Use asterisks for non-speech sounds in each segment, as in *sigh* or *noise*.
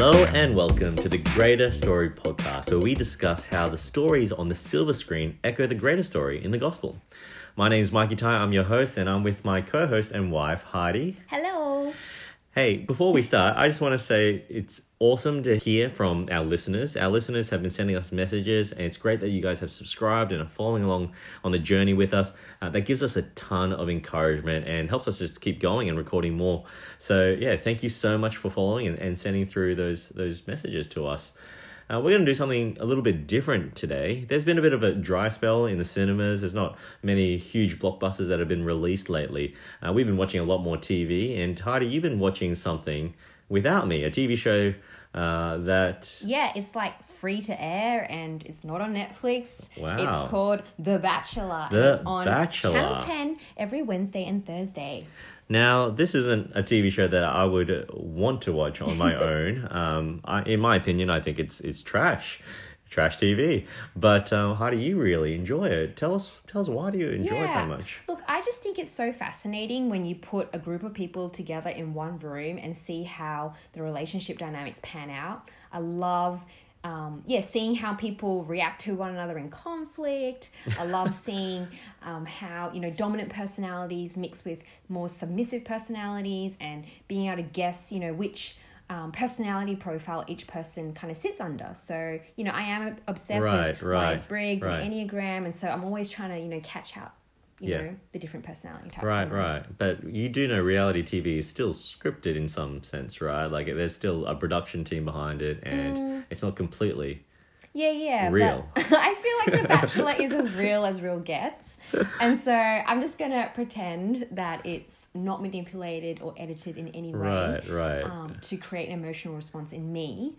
Hello and welcome to the Greater Story podcast, where we discuss how the stories on the silver screen echo the greater story in the gospel. My name is Mikey Tai, I'm your host, and I'm with my co host and wife, Heidi. Hello. Hey, before we start, I just want to say it's awesome to hear from our listeners. Our listeners have been sending us messages, and it's great that you guys have subscribed and are following along on the journey with us. Uh, that gives us a ton of encouragement and helps us just keep going and recording more. So, yeah, thank you so much for following and, and sending through those those messages to us. Uh, we're going to do something a little bit different today. There's been a bit of a dry spell in the cinemas. There's not many huge blockbusters that have been released lately. Uh, we've been watching a lot more TV, and Heidi, you've been watching something without me, a TV show uh, that. Yeah, it's like free to air and it's not on Netflix. Wow. It's called The Bachelor. The it's on Bachelor. Channel 10 every Wednesday and Thursday. Now, this isn't a TV show that I would want to watch on my *laughs* own. Um, I, in my opinion, I think it's it's trash, trash TV. But um, how do you really enjoy it? Tell us, tell us why do you enjoy it so much? Look, I just think it's so fascinating when you put a group of people together in one room and see how the relationship dynamics pan out. I love. Um, yeah, seeing how people react to one another in conflict. I love *laughs* seeing um, how you know dominant personalities mix with more submissive personalities, and being able to guess you know which um, personality profile each person kind of sits under. So you know, I am obsessed Right, with right, Myers Briggs right. and Enneagram, and so I'm always trying to you know catch out you Yeah. know the different personality types. Right, right. But you do know reality TV is still scripted in some sense, right? Like there's still a production team behind it, and it's not completely. Yeah, yeah. Real. But *laughs* I feel like The Bachelor is as real as real gets, and so I'm just gonna pretend that it's not manipulated or edited in any way. Right, right. Um, to create an emotional response in me.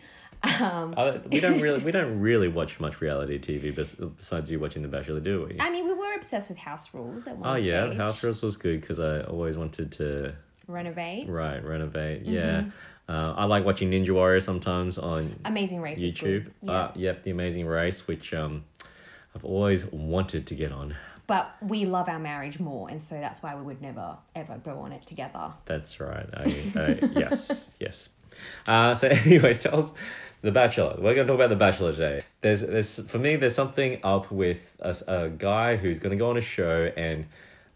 Um, Uh, we don't really we don't really watch much reality TV bes- besides you watching The Bachelor, do we? I mean, we were obsessed with House Rules at one oh yeah, stage. House Rules was good because I always wanted to Renovate. right renovate. Mm-hmm. Yeah, uh, I like watching Ninja Warrior sometimes on Amazing Race YouTube. Yeah. Uh, yep, The Amazing Race, which um, I've always wanted to get on. but we love our marriage more, and so that's why we would never ever go on it together. That's right. I, I, yes, *laughs* yes. Uh, so, *laughs* anyways, tell us the Bachelor. We're going to talk about the Bachelor today. There's, there's for me, there's something up with a, a guy who's going to go on a show and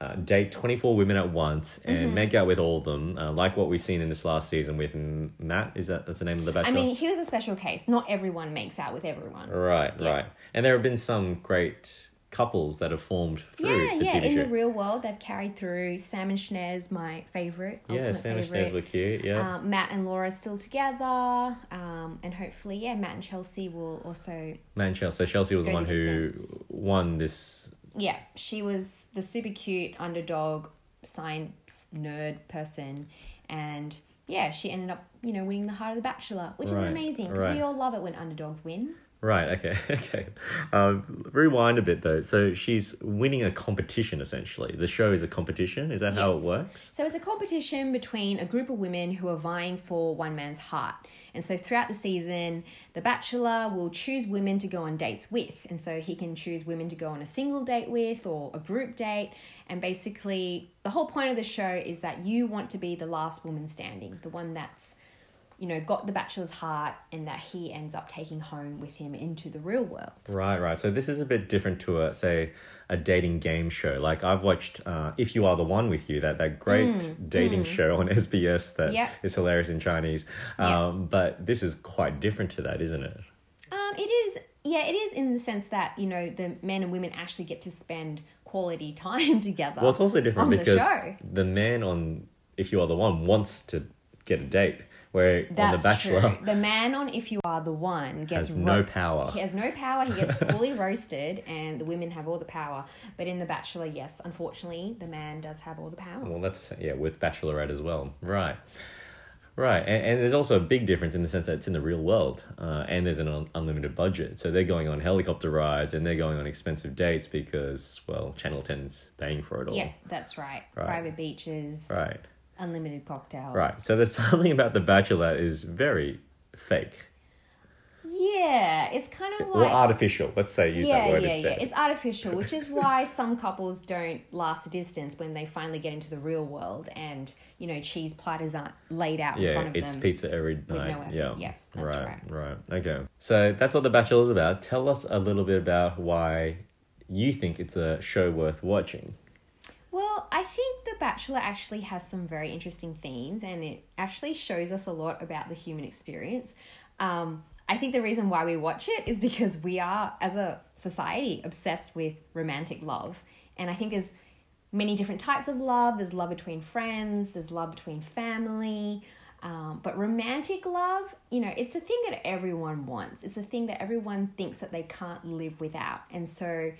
uh, date 24 women at once and Mm-hmm. make out with all of them, uh, like what we've seen in this last season with Matt. Is that that's the name of the Bachelor? I mean, he was a special case. Not everyone makes out with everyone. right, Yeah. right. And there have been some great couples that have formed through Yeah, the yeah. TV In show. the real world, they've carried through. Sam and Snez, my favorite, yeah, Sam and favorite. Snez were cute. Yeah. Um, Matt and Laura still together, um, and hopefully, yeah, Matt and Chelsea will also. Matt and Chelsea. So Chelsea was the one who won this Yeah, she was the super cute underdog science nerd person, and yeah, she ended up, you know, winning the heart of the Bachelor, which Right, is amazing because right. we all love it when underdogs win. Right. Okay. *laughs* Okay. Um, rewind a bit though. So she's winning a competition essentially. The show is a competition. Is that how it works? So it's a competition between a group of women who are vying for one man's heart. And so throughout the season, the bachelor will choose women to go on dates with. And so he can choose women to go on a single date with or a group date. And basically, the whole point of the show is that you want to be the last woman standing, the one that's you know, got the bachelor's heart and that he ends up taking home with him into the real world. Right. Right. So this is a bit different to a say a dating game show. Like I've watched uh, If You Are the One with You, that that great dating show on *laughs* SBS that is Mm, Yeah. hilarious in Chinese. Um, But this is quite different to that, isn't it? Um, it is, yeah, it is in the sense that, you know, the men and women actually get to spend quality *laughs* time together. Well, it's also different the because show. the man on If You Are the One wants to get a date, where on That's The Bachelor true. The man on If You Are the One gets has no ro- power. He has no power. He gets *laughs* fully roasted, and the women have all the power. But in The Bachelor, yes, unfortunately, the man does have all the power. Well, that's yeah, with Bachelorette as well, right? Right, and, and there's also a big difference in the sense that it's in the real world, uh, and there's an un- unlimited budget. So they're going on helicopter rides and they're going on expensive dates because, well, Channel 10's paying for it all. Yeah, that's right. Right. Private beaches, Right, unlimited cocktails. right. So there's *laughs* something about The Bachelor that is very fake. Yeah, it's kind of or like artificial. Let's say use yeah, that word yeah, instead. yeah. It's artificial, which is why *laughs* some couples don't last a distance when they finally get into the real world and you know cheese platters aren't laid out in yeah, front of it's them. pizza every night. effort. Yeah, Yeah, that's right, right. right. Okay, so that's what The Bachelor is about. Tell us a little bit about why you think it's a show worth watching. Well, I think The Bachelor actually has some very interesting themes and it actually shows us a lot about the human experience. Um, I think the reason why we watch it is because we are, as a society, obsessed with romantic love. And I think there's many different types of love. There's love between friends, there's love between family. Um, but romantic love, you know, it's the thing that everyone wants. It's the thing that everyone thinks that they can't live without. And so,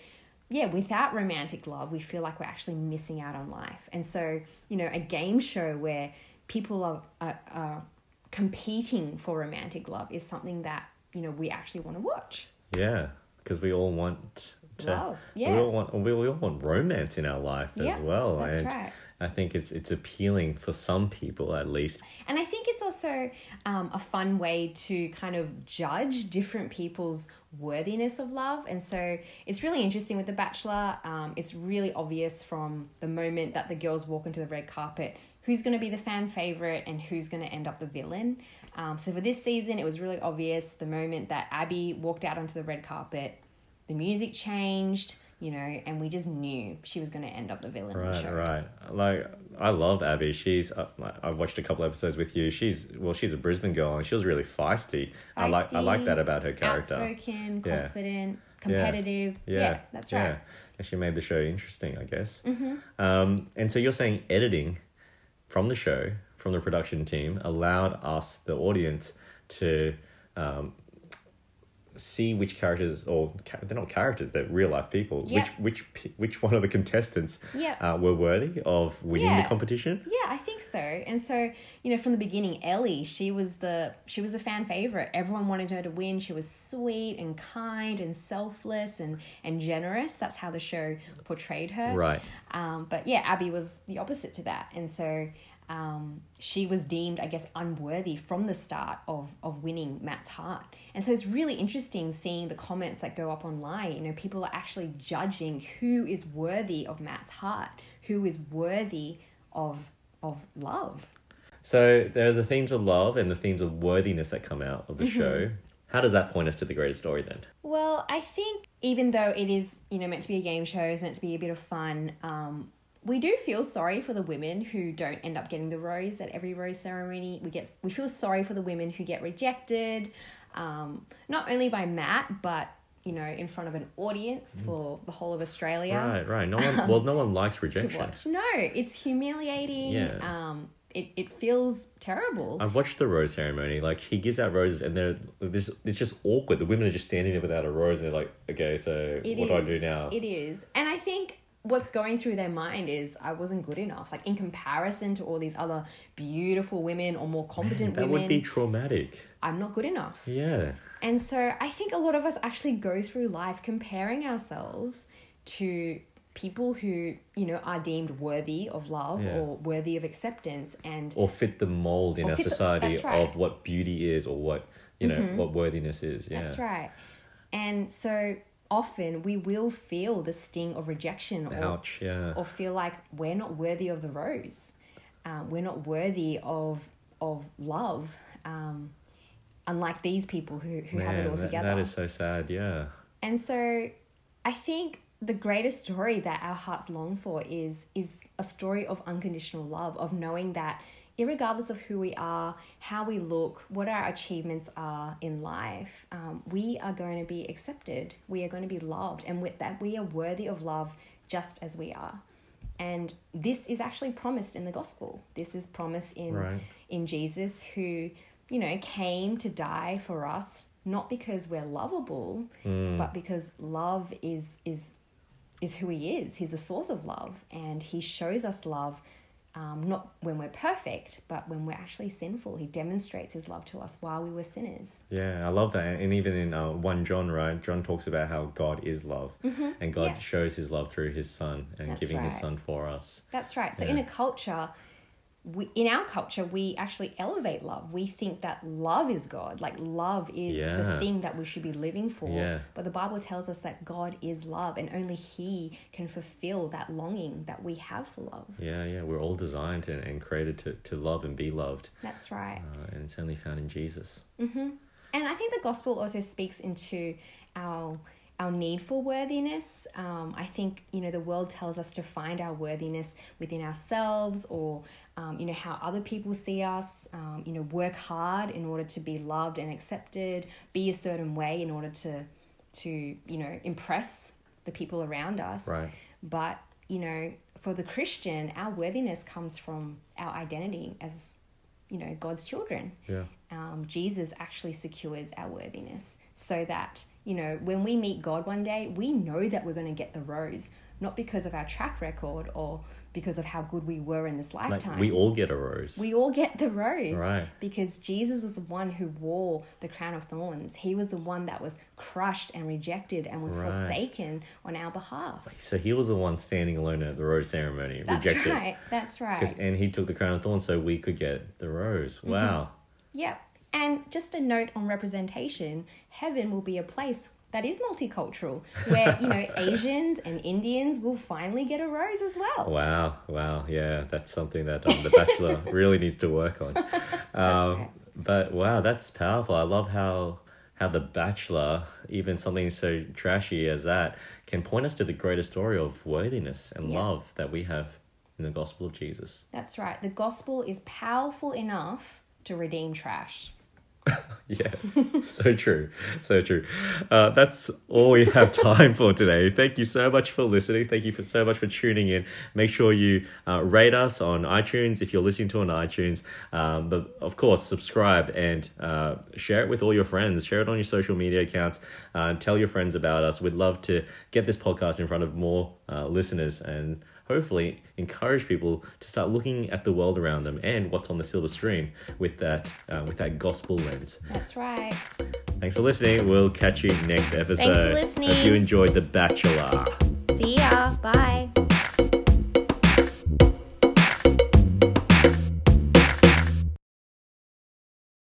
yeah, without romantic love, we feel like we're actually missing out on life. And so, you know, a game show where people are, are, are competing for romantic love is something that, you know, we actually want to watch. Yeah, because we all want to. Love, We all want. We all want romance in our life as well. that's and right. I think it's it's appealing for some people at least. And I think it's also um, a fun way to kind of judge different people's worthiness of love. And so it's really interesting with The Bachelor. Um, it's really obvious from the moment that the girls walk into the red carpet who's going to be the fan favorite and who's going to end up the villain. Um, so for this season, it was really obvious the moment that Abby walked out onto the red carpet, the music changed. You know, and we just knew she was going to end up the villain of the Right, show. right. Like I love Abby. She's uh, I watched a couple episodes with you. She's well, she's a Brisbane girl and she was really feisty. I like I like that about her character. Outspoken, Yeah. confident, competitive. Yeah, Yeah, that's yeah. right. And she made the show interesting, I guess. Mm-hmm. Um, and so you're saying editing from the show, from the production team, allowed us, the audience, to um, see which characters, or they're not characters, they're real life people. Yeah. Which which which one of the contestants Yeah. uh, were worthy of winning Yeah. the competition? Yeah, I think so. And so, you know, from the beginning, Ellie, she was the she was a fan favorite. Everyone wanted her to win. She was sweet and kind and selfless and and generous. That's how the show portrayed her. Right. Um, but yeah, Abby was the opposite to that, and so um, she was deemed, I guess, unworthy from the start of of winning Matt's heart. And so it's really interesting seeing the comments that go up online. You know, people are actually judging who is worthy of Matt's heart, who is worthy of of love. So there are the themes of love and the themes of worthiness that come out of the Mm-hmm. show. How does that point us to the greatest story then? Well, I think even though it is, you know, meant to be a game show, it's meant to be a bit of fun, um, we do feel sorry for the women who don't end up getting the rose at every rose ceremony. We get we feel sorry for the women who get rejected, um, not only by Matt, but you know, in front of an audience for the whole of Australia Right, right. No one. *laughs* Well, no one likes rejection. No, it's humiliating. Yeah. Um, it, it feels terrible. I've watched the rose ceremony. Like he gives out roses, and they're this. It's just awkward. The women are just standing there without a rose, and they're like, "Okay, so It what do I do now?" It is. And I think what's going through their mind is I wasn't good enough. Like in comparison to all these other beautiful women or more competent that women, That would be traumatic. I'm not good enough. Yeah, And so I think a lot of us actually go through life comparing ourselves to people who, you know, are deemed worthy of love Yeah. or worthy of acceptance and or fit the mold in our fit the- society right. Mm-hmm. of what beauty is, or what you know, what worthiness is. Yeah, That's right. And so often we will feel the sting of rejection or Ouch. Yeah. or feel like we're not worthy of the rose. Um, we're not worthy of of love. Um, unlike these people who, who have it Man, all that- together. that is so sad. Yeah. And so I think the greatest story that our hearts long for is is a story of unconditional love, of knowing that irregardless of who we are, how we look, what our achievements are in life, um, we are going to be accepted. We are going to be loved, and with that, we are worthy of love just as we are. And this is actually promised in the gospel. This is promised in Right. in Jesus who, you know, came to die for us not because we're lovable, but because love is is is who he is. He's the source of love and he shows us love um, not when we're perfect, but when we're actually sinful. He demonstrates his love to us while we were sinners. Yeah, I love that. And even in uh, 1 John, right, John talks about how God is love. And God yeah. shows his love through his son and That's giving his son for us. That's right. So in a culture we, in our culture, we actually elevate love. We think that love is God, like love is Yeah. the thing that we should be living for. Yeah. But the Bible tells us that God is love, and only He can fulfill that longing that we have for love. Yeah, yeah. We're all designed and, and created to, to love and be loved. That's right. Uh, and it's only found in Jesus. And I think the gospel also speaks into our our need for worthiness. Um, I think you know the world tells us to find our worthiness within ourselves, or um, you know how other people see us. Um, you know, work hard in order to be loved and accepted. Be a certain way in order to to you know impress the people around us. Right. But you know, for the Christian, our worthiness comes from our identity as you know God's children Yeah. um, Jesus actually secures our worthiness so that, you know, when we meet God one day, we know that we're going to get the rose, not because of our track record or because of how good we were in this Like lifetime. we all get a rose. We all get the rose. Right. Because Jesus was the one who wore the crown of thorns. He was the one that was crushed and rejected and was Right. forsaken on our behalf. so he was the one standing alone at the rose ceremony, That's rejected. right. That's right. And he took the crown of thorns so we could get the rose. Mm-hmm. Wow. Yep. And just a note on representation heaven will be a place that is multicultural, where, you know, *laughs* Asians and Indians will finally get a rose as well. Wow. Wow. Yeah, that's something that um, The Bachelor *laughs* really needs to work on. Um, right. But wow, that's powerful. I love how how The Bachelor, even something so trashy as that, can point us to the greater story of worthiness and Yeah. love that we have in the gospel of Jesus. That's right. The gospel is powerful enough to redeem trash. *laughs* Yeah, so true, so true. Uh, that's all we have *laughs* time for today. Thank you so much for listening. Thank you for so much for tuning in. Make sure you uh, rate us on iTunes if you're listening to on iTunes. Um, but of course, subscribe and uh, share it with all your friends. Share it on your social media accounts. Uh, tell your friends about us. We'd love to get this podcast in front of more uh, listeners and hopefully encourage people to start looking at the world around them and what's on the silver screen with that uh, with that gospel lens. That's right. Thanks for listening. We'll catch you next episode. Thanks for listening. Hope you enjoyed The Bachelor. See ya. Bye.